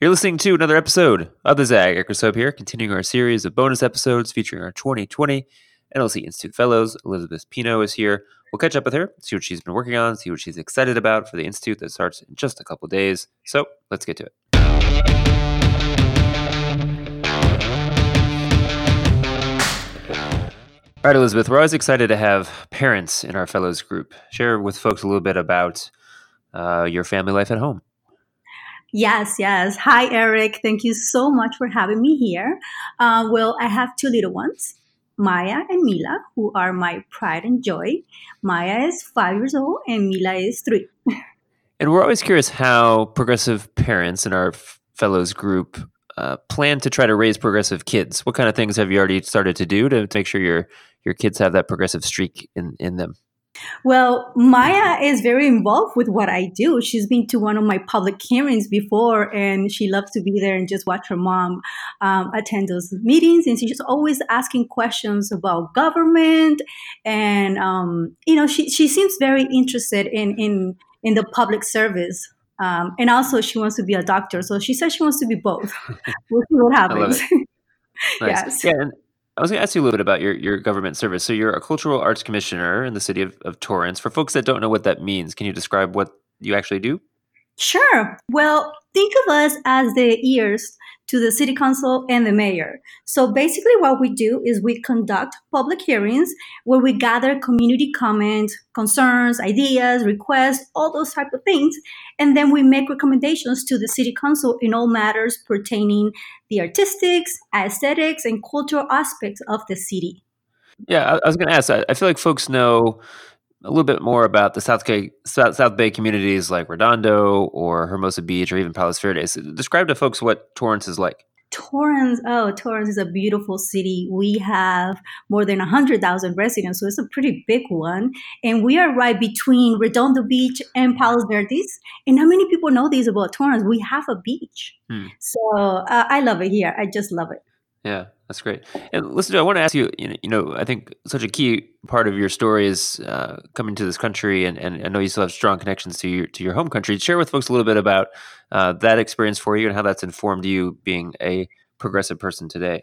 You're listening to another episode of the Zag Ekrosub here, continuing our series of bonus episodes featuring our 2020 NLC Institute Fellows. Elizabeth Pino is here. We'll catch up with her, see what she's been working on, see what she's excited about for the Institute that starts in just a couple days. So let's get to it. All right, Elizabeth, we're always excited to have parents in our Fellows group. Share with folks a little bit about uh, your family life at home. Yes, yes. Hi, Eric. Thank you so much for having me here. Uh, well, I have two little ones, Maya and Mila, who are my pride and joy. Maya is five years old and Mila is three. and we're always curious how progressive parents in our fellows group uh, plan to try to raise progressive kids. What kind of things have you already started to do to make sure your your kids have that progressive streak in, in them? Well, Maya is very involved with what I do. She's been to one of my public hearings before, and she loves to be there and just watch her mom um, attend those meetings. And she's always asking questions about government, and um, you know, she she seems very interested in in in the public service. Um, and also, she wants to be a doctor. So she says she wants to be both. we'll see what happens. nice. Yes. Yeah, and- I was going to ask you a little bit about your, your government service. So you're a cultural arts commissioner in the city of, of Torrance. For folks that don't know what that means, can you describe what you actually do? Sure. Well, think of us as the ears to the city council and the mayor. So basically, what we do is we conduct public hearings where we gather community comments, concerns, ideas, requests, all those type of things, and then we make recommendations to the city council in all matters pertaining the artistics, aesthetics, and cultural aspects of the city. Yeah, I was going to ask. I feel like folks know a little bit more about the South, Bay, South, South Bay communities like Redondo or Hermosa Beach or even Palos Verdes. Describe to folks what Torrance is like. Torrance, oh, Torrance is a beautiful city. We have more than 100,000 residents, so it's a pretty big one. And we are right between Redondo Beach and Palos Verdes. And how many people know this about Torrance? We have a beach. Hmm. So uh, I love it here. I just love it. Yeah, that's great. And listen, I want to ask you, you know, I think such a key part of your story is uh, coming to this country, and, and I know you still have strong connections to your to your home country. Share with folks a little bit about uh, that experience for you and how that's informed you being a progressive person today.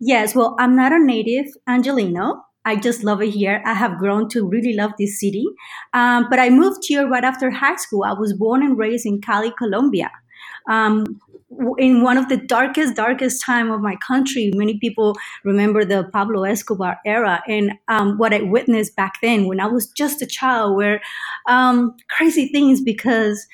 Yes, well, I'm not a native Angelino. I just love it here. I have grown to really love this city. Um, but I moved here right after high school. I was born and raised in Cali, Colombia. Um, in one of the darkest, darkest time of my country, many people remember the Pablo Escobar era, and um, what I witnessed back then when I was just a child were um, crazy things because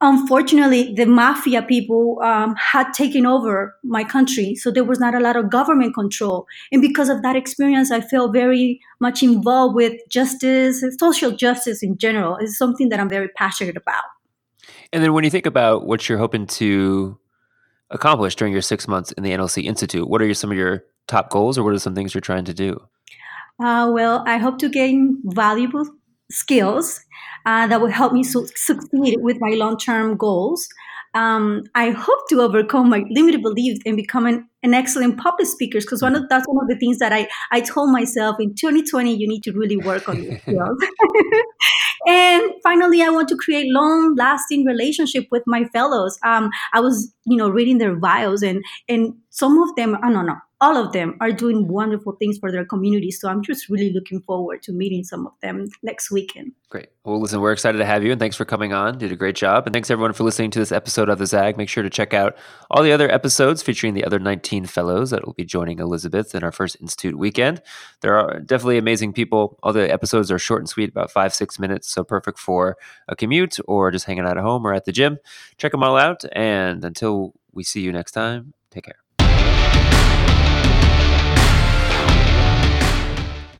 unfortunately the mafia people um, had taken over my country. So there was not a lot of government control. And because of that experience i felt very much involved with justice social justice in general. Is something that i'm very passionate about and then when you think about what you're hoping to accomplish during your six months in the NLC Institute, what are your, some of your top goals or what are some things you're trying to do? Uh, well, I hope to gain valuable skills uh, that will help me su- succeed with my long term goals um, I hope to overcome my limited beliefs and become an, an excellent public speaker because one of that's one of the things that I, I told myself in 2020 you need to really work on your skills. and finally, I want to create long lasting relationship with my fellows. Um, I was you know reading their bios and and some of them I don't know all of them are doing wonderful things for their communities. So I'm just really looking forward to meeting some of them next weekend. Great. Well, listen, we're excited to have you and thanks for coming on. did a great job. And thanks everyone for listening to this episode of the ZAG. Make sure to check out all the other episodes featuring the other 19 fellows that will be joining Elizabeth in our first Institute weekend. There are definitely amazing people. All the episodes are short and sweet, about five, six minutes. So perfect for a commute or just hanging out at home or at the gym. Check them all out. And until we see you next time, take care.